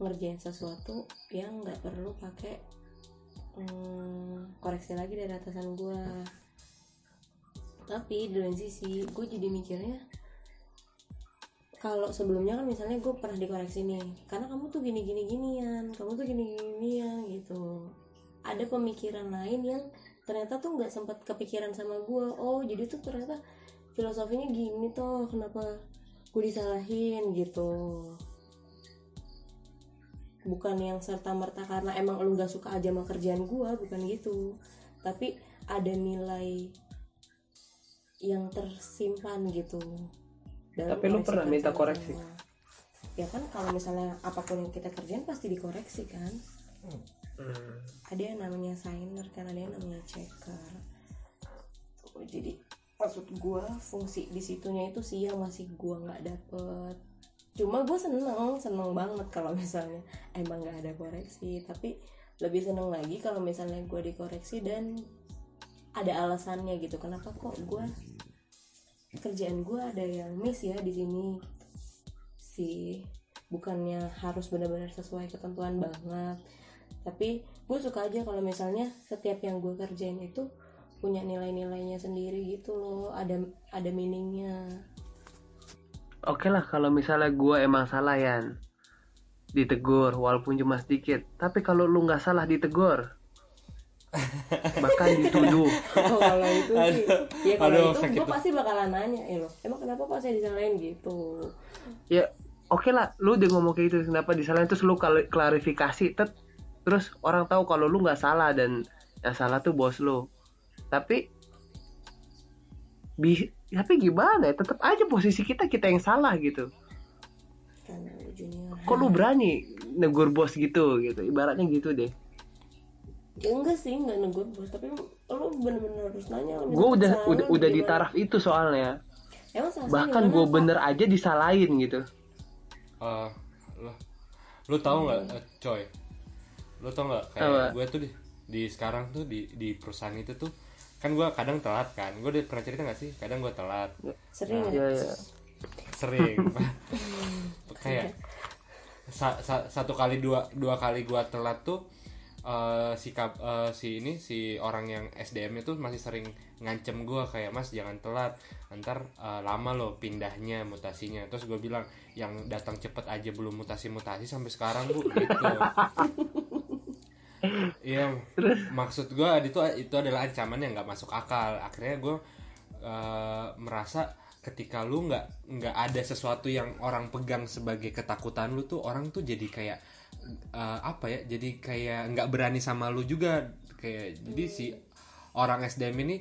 ngerjain sesuatu yang nggak perlu pakai hmm, koreksi lagi dari atasan gue tapi di lain sisi gue jadi mikirnya kalau sebelumnya kan misalnya gue pernah dikoreksi nih karena kamu tuh gini gini ginian kamu tuh gini ginian gitu. Ada pemikiran lain yang ternyata tuh nggak sempat kepikiran sama gue oh jadi tuh ternyata filosofinya gini tuh kenapa gue disalahin gitu. Bukan yang serta merta karena emang lu nggak suka aja sama kerjaan gue bukan gitu. Tapi ada nilai yang tersimpan gitu dalam tapi lu pernah minta koreksi? ya kan kalau misalnya apa pun yang kita kerjain pasti dikoreksi kan? Hmm. ada yang namanya signer kan ada yang namanya checker. Jadi maksud gue fungsi di situnya itu sih yang masih gue nggak dapet. Cuma gue seneng seneng banget kalau misalnya emang nggak ada koreksi. Tapi lebih seneng lagi kalau misalnya gue dikoreksi dan ada alasannya gitu. Kenapa kok gue kerjaan gue ada yang miss ya di sini. Sih bukannya harus benar-benar sesuai ketentuan banget. Tapi gue suka aja kalau misalnya setiap yang gue kerjain itu punya nilai-nilainya sendiri gitu loh. Ada ada meaningnya. Oke lah kalau misalnya gue emang salah ya ditegur walaupun cuma sedikit. Tapi kalau lu nggak salah ditegur bahkan dituduh oh, kalau itu sih. Ya kalau itu gue pasti bakalan nanya ya lo emang kenapa pas saya disalahin gitu? Ya oke okay lah. Lu udah ngomong kayak gitu kenapa disalahin? Terus lu klarifikasi tet. Terus orang tahu kalau lu nggak salah dan yang salah tuh bos lu. Tapi bi tapi gimana ya? Tetap aja posisi kita kita yang salah gitu. Kok lu berani negur bos gitu gitu? Ibaratnya gitu deh ya enggak sih enggak negur bos tapi lu bener-bener harus nanya gue udah udah udah di taraf itu soalnya. Emang bahkan gue bener aja disalahin gitu. Uh, lu lu tahu nggak hmm. uh, coy? Lu tau nggak kayak gue tuh di, di sekarang tuh di di perusahaan itu tuh kan gue kadang telat kan. Gue udah pernah cerita gak sih? Kadang gue telat. Sering nah, ya, ya. sering. Kayak sa, sa, satu kali dua dua kali gue telat tuh uh, si uh, si ini si orang yang SDM itu masih sering ngancem gue kayak mas jangan telat ntar uh, lama loh pindahnya mutasinya. Terus gue bilang yang datang cepet aja belum mutasi mutasi sampai sekarang bu. Gitu. Iya, maksud gue itu itu adalah ancaman yang nggak masuk akal. Akhirnya gue uh, merasa ketika lu nggak nggak ada sesuatu yang orang pegang sebagai ketakutan lu tuh orang tuh jadi kayak uh, apa ya? Jadi kayak nggak berani sama lu juga. Kayak jadi si orang SDM ini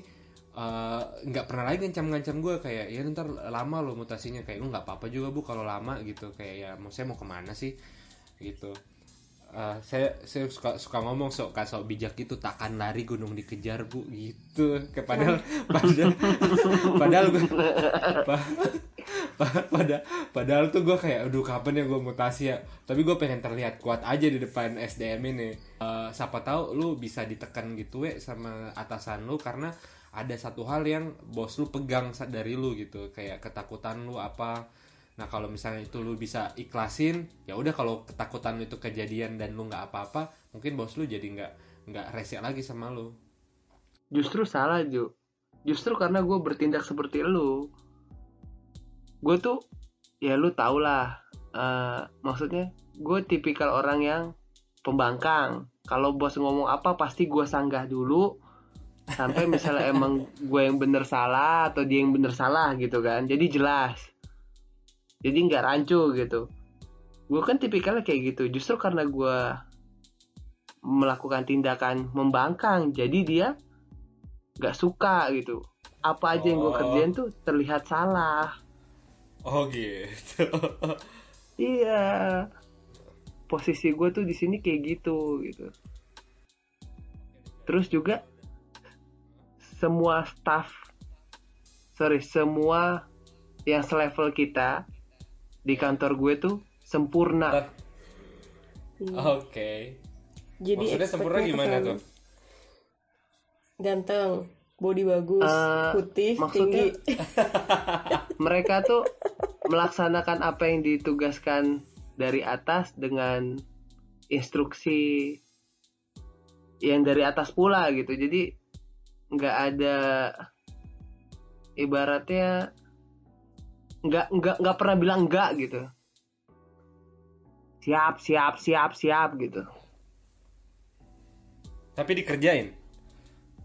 eh, nggak uh, pernah lagi ngancam-ngancam gue kayak ya ntar lama lo mutasinya. Kayak lu nggak apa-apa juga bu kalau lama gitu. Kayak ya mau saya mau ke mana sih? Gitu. Uh, saya saya suka suka ngomong sok sok bijak gitu takkan lari gunung dikejar bu gitu. Ke padahal padahal padahal gue pada padahal tuh gue kayak aduh kapan ya gue mutasi ya? Tapi gue pengen terlihat kuat aja di depan SDM ini. Eh, siapa tahu lu bisa ditekan gitu we sama atasan lu karena ada satu hal yang bos lu pegang dari lu gitu kayak ketakutan lu apa. Nah kalau misalnya itu lu bisa ikhlasin ya udah kalau ketakutan itu kejadian dan lu nggak apa-apa mungkin bos lu jadi nggak nggak rese lagi sama lu. Justru salah Ju. Justru karena gue bertindak seperti lu gue tuh ya lu tau lah eh, maksudnya gue tipikal orang yang pembangkang. Kalau bos ngomong apa pasti gue sanggah dulu sampai misalnya emang gue yang bener salah atau dia yang bener salah gitu kan. Jadi jelas. Jadi nggak rancu gitu. Gue kan tipikalnya kayak gitu. Justru karena gue melakukan tindakan membangkang jadi dia nggak suka gitu. Apa aja yang gue Oh. kerjain tuh terlihat salah oh gitu. Iya. Posisi gue tuh di sini kayak gitu gitu. Terus juga semua staff sorry semua yang selevel kita di kantor gue tuh sempurna. Iya. oke. Jadi maksudnya sempurna gimana ke sana. tuh? Ganteng, body bagus, Eh, putih, maksudnya- tinggi. mereka tuh melaksanakan apa yang ditugaskan dari atas dengan instruksi yang dari atas pula gitu. Jadi nggak ada ibaratnya nggak nggak nggak pernah bilang enggak gitu. Siap siap siap siap gitu. Tapi dikerjain?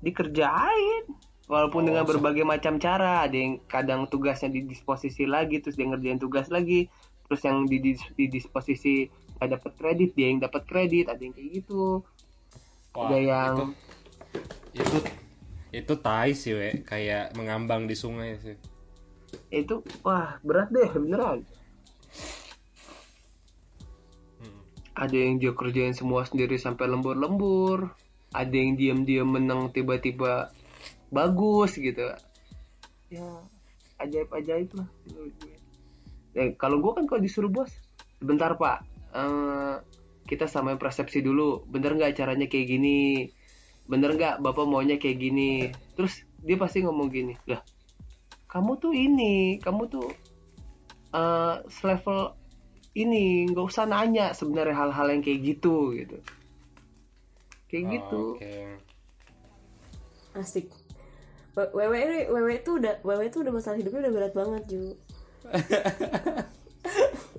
Dikerjain walaupun Oh, dengan so- berbagai macam cara ada yang kadang tugasnya didisposisi lagi terus dia ngerjain tugas lagi terus yang di, di, didisposisi nggak dapat kredit dia yang dapat kredit ada yang kayak gitu. Wah, ada yang itu itu itu tai sih we. Kayak mengambang di sungai sih. Itu wah berat deh beneran. Hmm. ada yang dia kerjain semua sendiri sampai lembur-lembur. Ada yang diam-diam menang tiba-tiba bagus gitu. Ya. Ajaib-ajaib lah menurut gue. Eh, kalau gue kan kalau disuruh bos bentar pak. Eh, kita samain persepsi dulu. Bener nggak caranya kayak gini? Bener nggak bapak maunya kayak gini? Terus dia pasti ngomong gini lah kamu tuh ini kamu tuh eh selevel ini nggak usah nanya sebenarnya hal-hal yang kayak gitu gitu. Kayak Oh, gitu oke. Asik. Wewe ini- Wewe tuh udah Wewe tuh udah masalah hidupnya udah berat banget Ju.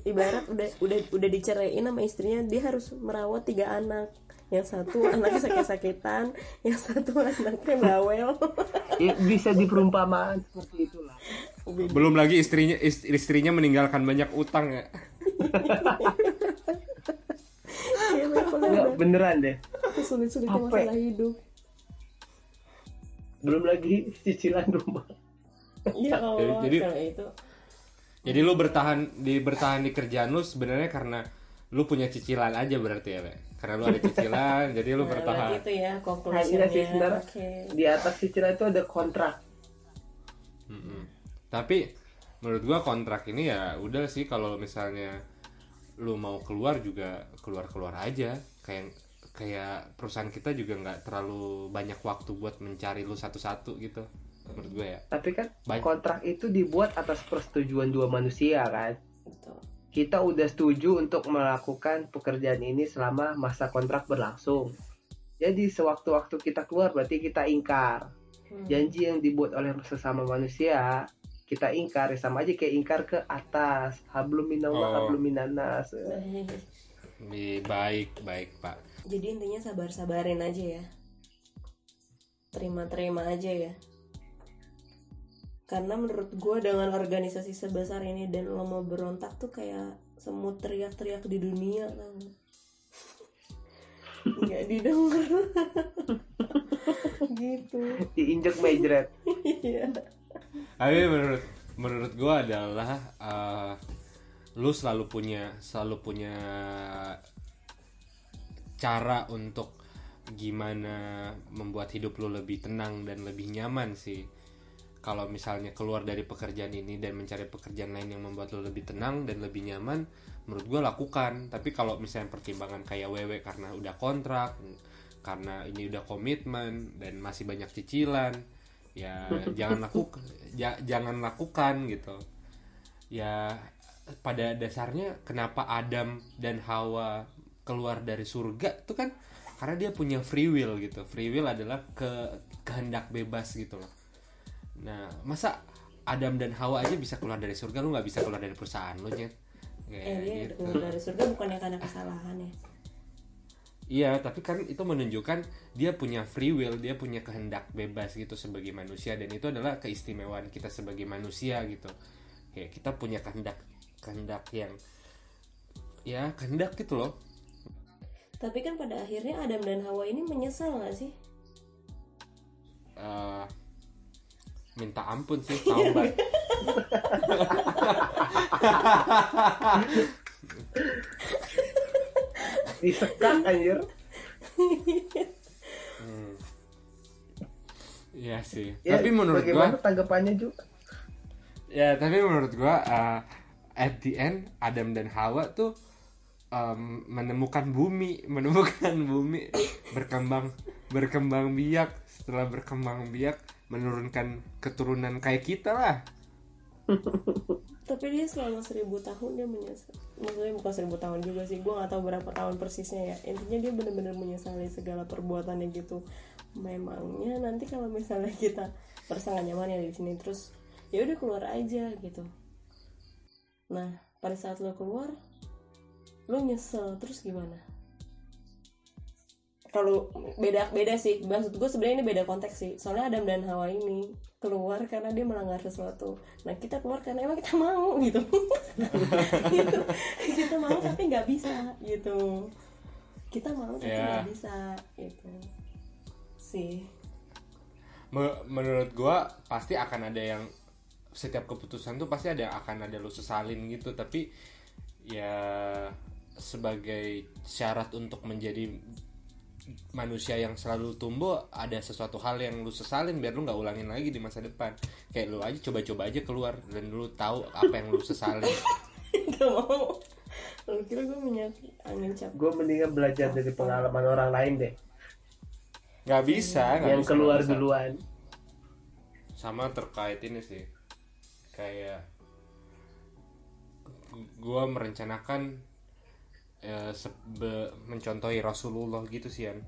Ibarat udah udah udah diceraiin sama istrinya dia harus merawat tiga anak. Yang satu anaknya sakit-sakitan, yang satu anaknya bawel. ya, bisa diperumpamaan seperti itulah belum lagi istrinya ist- istrinya meninggalkan banyak utang ya udah beneran deh sulit-sulitnya Apa? masalah hidup. Belum lagi cicilan rumah Ya Allah, Jadi- kalau itu jadi lu bertahan di bertahan di kerjaan lu sebenarnya karena lu punya cicilan aja berarti ya we karena lu ada cicilan jadi lu Nah, bertahan itu ya hanya conclusionnya. sih sebenarnya Oke. di atas cicilan itu ada kontrak Mm-mm. Tapi menurut gua kontrak ini ya udah sih kalau misalnya lu mau keluar juga keluar-keluar aja. Kayak kayak perusahaan kita juga nggak terlalu banyak waktu buat mencari lu satu-satu gitu. Menurut gua ya. tapi kan Baik. kontrak itu dibuat atas persetujuan dua manusia kan Betul. kita udah setuju untuk melakukan pekerjaan ini selama masa kontrak berlangsung jadi sewaktu-waktu kita keluar berarti kita ingkar Hmm. janji yang dibuat oleh sesama manusia kita ingkar ya sama aja kayak ingkar ke atas hablum minallah Oh. hablum. Di- baik, baik, Pak. Jadi intinya sabar-sabarin aja ya. Terima-terima aja ya. Karena menurut gue dengan organisasi sebesar ini dan lo mau berontak tuh kayak semut teriak-teriak di dunia tau nggak? didengar gitu diinjek mejret iya Tapi menurut menurut gua adalah eh, lu selalu punya selalu punya cara untuk gimana membuat hidup lu lebih tenang dan lebih nyaman sih. kalau misalnya keluar dari pekerjaan ini dan mencari pekerjaan lain yang membuat lo lebih tenang dan lebih nyaman menurut gue lakukan tapi kalau misalnya pertimbangan kayak wewe karena udah kontrak karena ini udah komitmen dan masih banyak cicilan ya jangan lakukan jangan lakukan gitu ya pada dasarnya kenapa Adam dan Hawa keluar dari surga itu kan karena dia punya free will gitu free will adalah ke kehendak bebas gitu loh Nah, masa Adam dan Hawa aja bisa keluar dari surga, lu nggak bisa keluar dari perusahaan lu? Kayak eh, dia gitu. keluar dari surga bukannya karena kesalahan ya? Iya, tapi kan itu menunjukkan dia punya free will, dia punya kehendak bebas gitu sebagai manusia dan itu adalah keistimewaan kita sebagai manusia gitu. Kayak kita punya kehendak kehendak yang ya kehendak gitu loh. Tapi kan pada akhirnya Adam dan Hawa ini menyesal gak sih? Uh, minta ampun sih taubat disekat anjir hmm. Iya sih. Ya, tapi menurut bagaimana gua tanggapannya juga. Ya, tapi menurut gua uh, at the end Adam dan Hawa tuh um, menemukan bumi, menemukan bumi berkembang berkembang biak. Setelah berkembang biak, menurunkan keturunan kayak kita lah. Tapi dia selama seribu tahun dia menyesal. Maksudnya bukan seribu tahun juga sih gue gak tahu berapa tahun persisnya ya. Intinya dia benar-benar menyesali segala perbuatannya gitu. Memangnya nanti kalau misalnya kita merasa gak nyaman ya di sini terus ya udah keluar aja gitu. Nah pada saat lo keluar lo nyesel terus gimana? Kalau beda beda sih. Maksud gue sebenarnya ini beda konteks sih. Soalnya Adam dan Hawa ini keluar karena dia melanggar sesuatu. Nah kita keluar karena emang kita mau gitu, gitu. kita mau tapi nggak bisa gitu. Kita mau tapi ya. nggak yeah. bisa gitu. Sih. Menurut gue pasti akan ada yang setiap keputusan tuh pasti ada akan ada lu sesalin gitu. Tapi ya sebagai syarat untuk menjadi manusia yang selalu tumbuh ada sesuatu hal yang lu sesalin biar lu nggak ulangin lagi di masa depan. Kayak lu aja coba-coba aja keluar dan lu tahu apa yang lu sesalin. Gak mau. Lu kira gue minyak angin cap gue mendingan belajar dari pengalaman orang lain deh. Nggak bisa gak yang bisa, keluar bisa. duluan. Sama terkait ini sih. Kayak gue merencanakan ya, sebe, mencontohi Rasulullah gitu sih Yan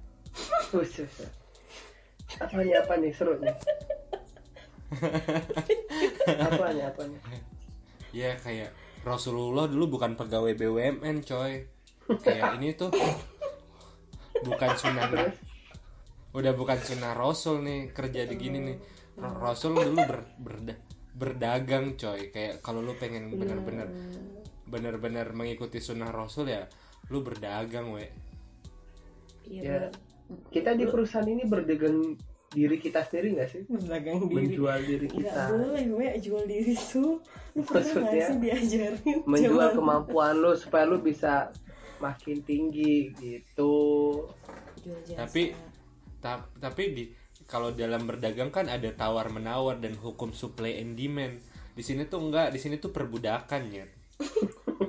apa nih apa nih seru nih? Apa nih apa nih? Ya kayak Rasulullah dulu bukan pegawai BUMN coy. Kayak ini tuh bukan sunnah udah bukan sunnah Rasul nih kerja di gini nih. Rasul dulu ber, berda, berdagang coy. Kayak kalau lu pengen bener-bener bener-bener mengikuti sunnah Rasul ya lu berdagang we. Iya ya, kita di perusahaan ini berdagang diri kita sendiri gak sih? Berdagang diri. Menjual diri kita. nggak boleh we jual diri tuh. Lu pernah gak sih diajarin menjual Cuman. kemampuan lu supaya lu bisa makin tinggi gitu. Tapi ta tapi di kalau dalam berdagang kan ada tawar menawar dan hukum supply and demand. Di sini tuh enggak di sini tuh perbudakan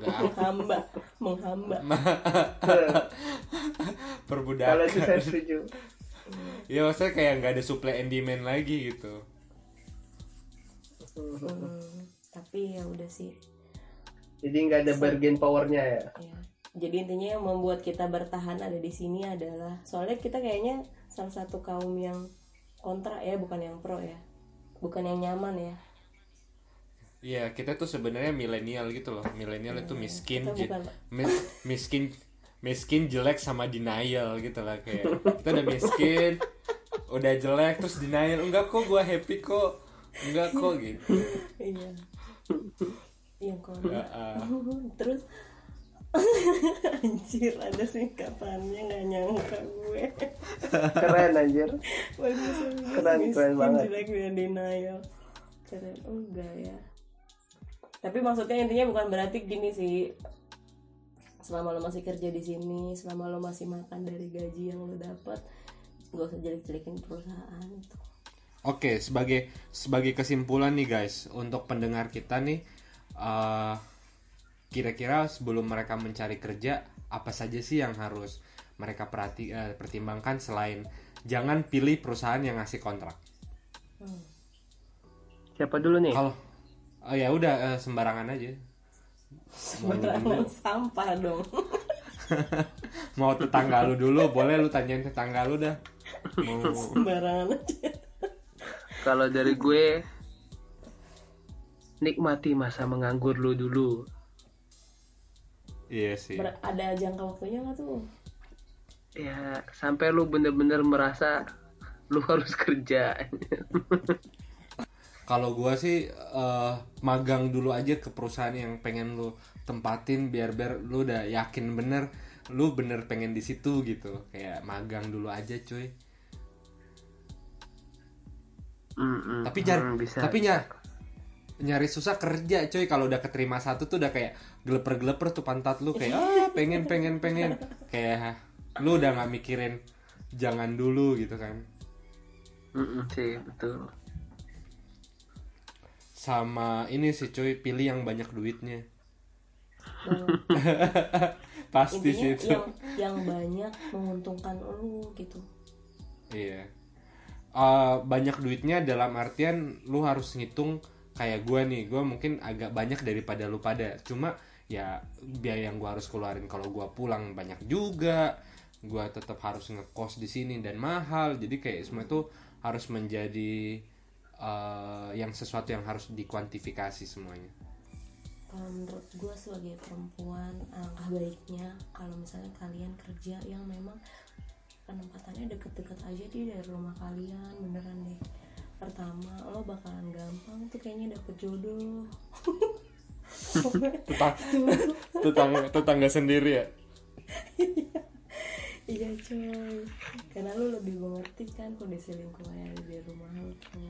ya menghamba menghamba. Perbudakan. Kalau itu saya setuju. Ya maksudnya kayak nggak ada supply and demand lagi gitu. Hmm, tapi ya udah sih. Jadi nggak ada bargain powernya ya, ya jadi intinya yang membuat kita bertahan ada di sini adalah soalnya kita kayaknya salah satu kaum yang kontra ya bukan yang pro ya. Bukan yang nyaman ya Iya, kita tuh sebenarnya milenial gitu loh. Milenial itu iya, miskin, miskin, miskin jelek sama denial gitu lah kayak. Kita udah miskin, udah jelek terus denial. Enggak kok, gue happy kok. Enggak kok gitu. Iya. Iya kok. Terus anjir ada singkatannya nggak nyangka gue keren anjir keren keren banget jelek dan denial keren oh enggak ya tapi maksudnya intinya bukan berarti gini sih selama lo masih kerja di sini selama lo masih makan dari gaji yang lo dapat gak usah jelek-jelekin perusahaan itu Oke, sebagai sebagai kesimpulan nih guys, untuk pendengar kita nih, eh, kira-kira sebelum mereka mencari kerja, apa saja sih yang harus mereka perhati eh, pertimbangkan selain jangan pilih perusahaan yang ngasih kontrak. Siapa dulu nih? Kalau oh ya udah eh, sembarangan aja. Sembarangan sampah dong. Mau tetangga lu dulu, boleh lu tanyain tetangga lu dah. Mau Sembarangan aja. Kalau dari gue nikmati masa menganggur lu dulu. Iya sih. Ber- ada jangka waktunya nggak tuh? Ya, sampai lu bener-bener merasa lu harus kerja. Kalau gua sih eh, magang dulu aja ke perusahaan yang pengen lu tempatin biar biar lu udah yakin bener lu bener pengen di situ gitu. Kayak magang dulu aja cuy. Mm-mm. Tapi jar Hmm, bisa. tapi nya nyari susah kerja cuy kalau udah keterima satu tuh udah kayak geleper-geleper tuh pantat lu kayak ah pengen pengen pengen kayak lu udah nggak mikirin jangan dulu gitu kan Mm-mm, sih betul. Sama ini sih cuy pilih yang banyak duitnya Nah, pasti sih itu yang yang banyak menguntungkan lu gitu. Iya. Eh, banyak duitnya dalam artian lu harus ngitung kayak gua nih, gua mungkin agak banyak daripada lu pada. Cuma ya biaya yang gua harus keluarin kalau gua pulang banyak juga. Gua tetap harus ngekos di sini dan mahal. Jadi kayak semua itu harus menjadi eh, yang sesuatu yang harus dikuantifikasi semuanya. Kalau menurut gue sebagai perempuan alangkah baiknya kalau misalnya kalian kerja yang memang penempatannya deket-deket aja di dari rumah kalian beneran deh. Pertama lo bakalan gampang tuh kayaknya dapet jodoh. Tetang- tetangga tetangga sendiri ya. iya coy karena lo lebih mengerti kan kondisi lingkungan yang ada di rumah lo tuh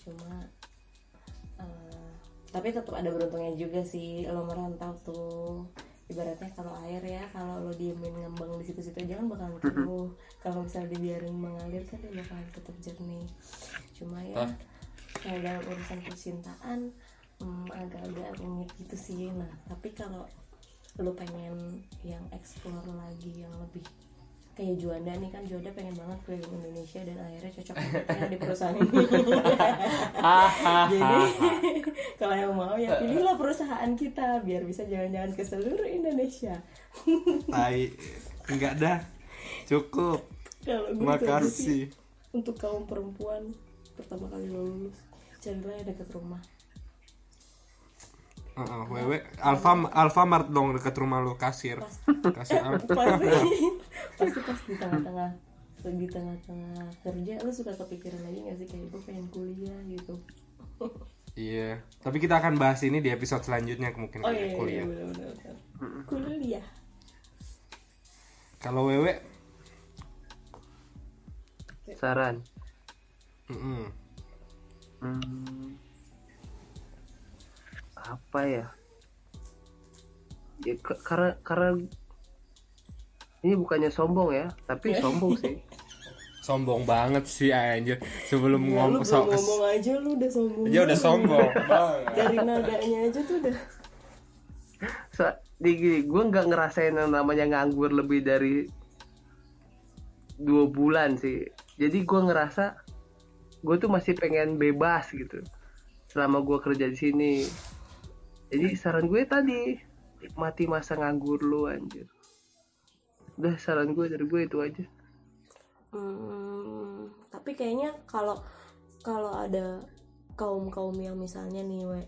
cuma eh, tapi tetap ada beruntungnya juga sih lo merantau tuh. Ibaratnya kalau air ya kalau lo diemin ngembang di situ-situ aja kan bakalan keruh kalau misalnya dibiarin mengalir kan dia bakalan tetap jernih. Cuma ya kalau dalam urusan percintaan hmm, agak-agak rumit gitu sih. Nah tapi kalau lo pengen yang explore lagi yang lebih kayak Juanda nih kan Juanda pengen banget keliling Indonesia dan akhirnya cocok banget di perusahaan ini jadi kalau yang mau ya pilihlah perusahaan kita biar bisa jalan-jalan ke seluruh Indonesia Tai. Enggak dah. Cukup. kalau gue itu aja sih Makasih. untuk kaum perempuan pertama kali lulus carilah yang dekat rumah Heeh, wewe Alfa Alfamart dong dekat rumah lo kasir. Kasir apa? pasti pasti pas di tengah-tengah di tengah-tengah kerja lu suka kepikiran lagi gak sih kayak gue pengen kuliah gitu Iya. Tapi kita akan bahas ini di episode selanjutnya mungkin oh kayak iya iya kuliah. bener bener bener. kuliah Kalau wewe Saran. mm-mm. Hmm, apa ya? Ya karena karena ini bukannya sombong ya, tapi sombong sih. sombong banget sih anjir. Sebelum ya, ngomong so ngomong aja lu udah sombong aja udah sombong. dari nadanya aja tuh udah So, di gini, gue nggak ngerasain yang namanya nganggur lebih dari dua bulan sih. Jadi gue ngerasa gue tuh masih pengen bebas gitu selama gue kerja di sini. Jadi saran gue tadi nikmati masa nganggur lu anjir. Udah saran gue dari gue itu aja. Hmm, tapi kayaknya kalau kalau ada kaum kaum yang misalnya nih we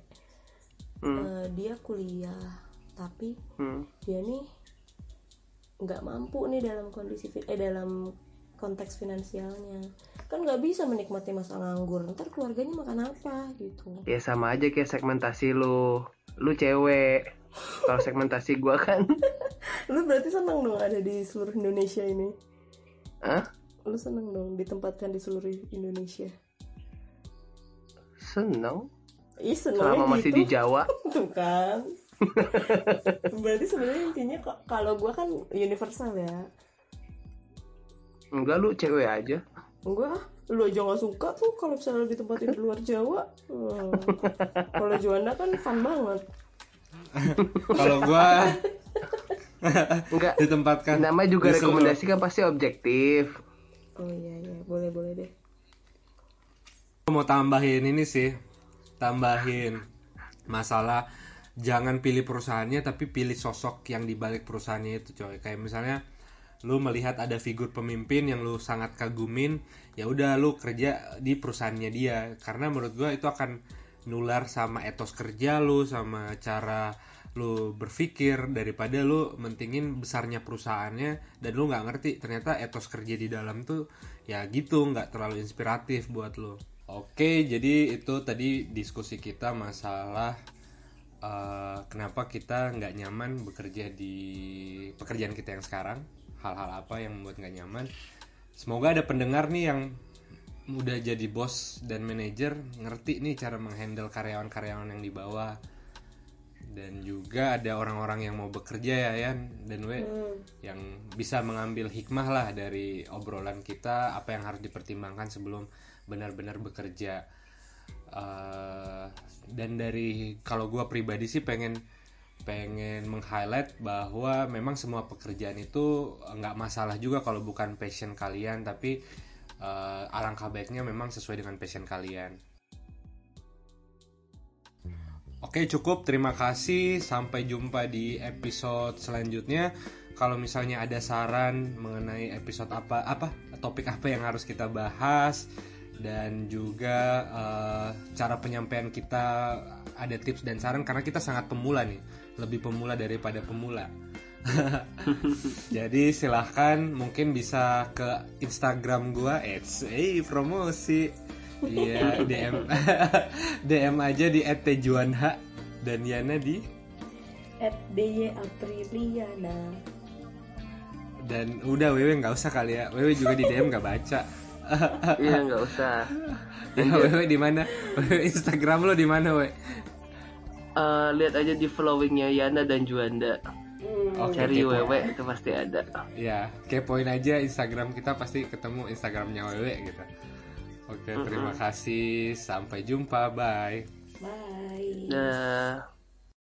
Hmm. eh, dia kuliah tapi Hmm. dia nih nggak mampu nih dalam kondisi eh dalam konteks finansialnya kan nggak bisa menikmati masa nganggur ntar keluarganya makan apa gitu Ya sama aja kayak segmentasi lu. Lu cewek. Kalau segmentasi gue kan, lu berarti seneng dong ada di seluruh Indonesia ini Hah? lu seneng dong ditempatkan di seluruh Indonesia seneng. Ih Selama masih gitu. di Jawa. Tuh kan berarti sebenarnya intinya kok kalau gue kan universal ya Enggak lu cewek aja. gue lu aja nggak suka tuh kalau misalnya ditempatin di luar Jawa Hmm. kalau Juanda kan fun banget Kalau gua Enggak. ditempatkan Nama juga di rekomendasi kan pasti objektif. oh iya iya boleh boleh deh mau tambahin ini sih tambahin masalah jangan pilih perusahaannya tapi pilih sosok yang dibalik perusahaannya itu coy kayak misalnya lu melihat ada figur pemimpin yang lu sangat kagumin ya udah lu kerja di perusahaannya dia. Karena menurut gua itu akan nular sama etos kerja lu sama cara lu berpikir daripada lu mentingin besarnya perusahaannya dan lu nggak ngerti ternyata etos kerja di dalam tuh ya gitu nggak terlalu inspiratif buat lu. Oke jadi itu tadi diskusi kita masalah eh, kenapa kita nggak nyaman bekerja di pekerjaan kita yang sekarang hal-hal apa yang membuat nggak nyaman. Semoga ada pendengar nih yang udah jadi bos dan manajer ngerti nih cara menghandle karyawan-karyawan yang di bawah. Dan juga ada orang-orang yang mau bekerja ya Yan. Dan we yang bisa mengambil hikmah lah dari obrolan kita apa yang harus dipertimbangkan sebelum benar-benar bekerja. Eh, dan dari kalau gua pribadi sih pengen pengen meng-highlight bahwa memang semua pekerjaan itu nggak masalah juga kalau bukan passion kalian tapi eh, alangkah baiknya memang sesuai dengan passion kalian. Oke cukup. Terima kasih. Sampai jumpa di episode selanjutnya. Kalau misalnya ada saran mengenai episode apa apa topik apa yang harus kita bahas dan juga eh, cara penyampaian kita ada tips dan saran karena kita sangat pemula nih lebih pemula daripada pemula. Jadi silahkan mungkin bisa ke Instagram gua it's eh promosi. Iya DM DM aja di @tejuanha dan Yana di? at dy apriliana. Dan udah Wewe nggak usah kali ya. Wewe juga di DM nggak baca. Iya nggak usah. ya, Wewe di mana? Wewe Instagram lo di mana we Eh, lihat aja di followingnya Yana dan Juanda. Oke Cari kepo. wewe itu pasti ada. ya kepoin aja Instagram kita pasti ketemu Instagramnya Wewe gitu oke terima kasih sampai jumpa bye bye Nah.